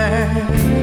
summer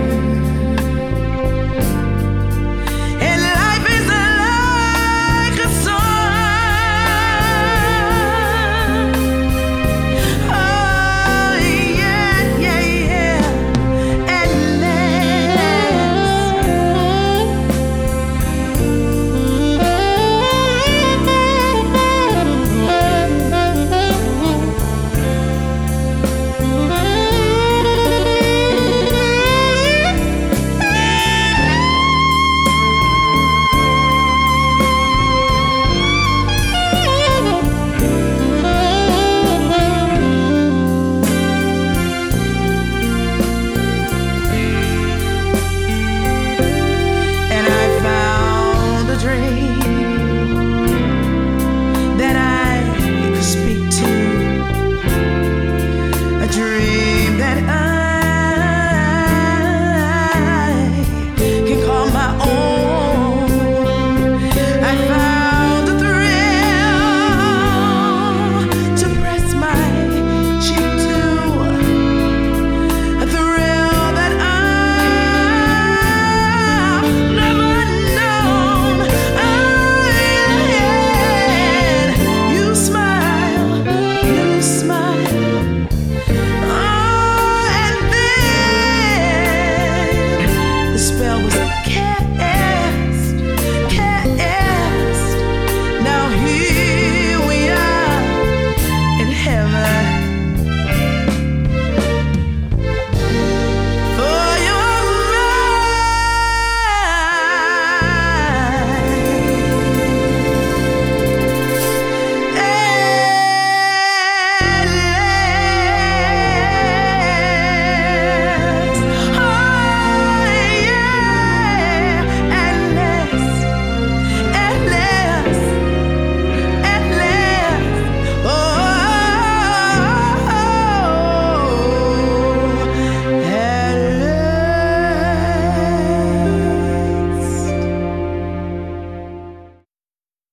care.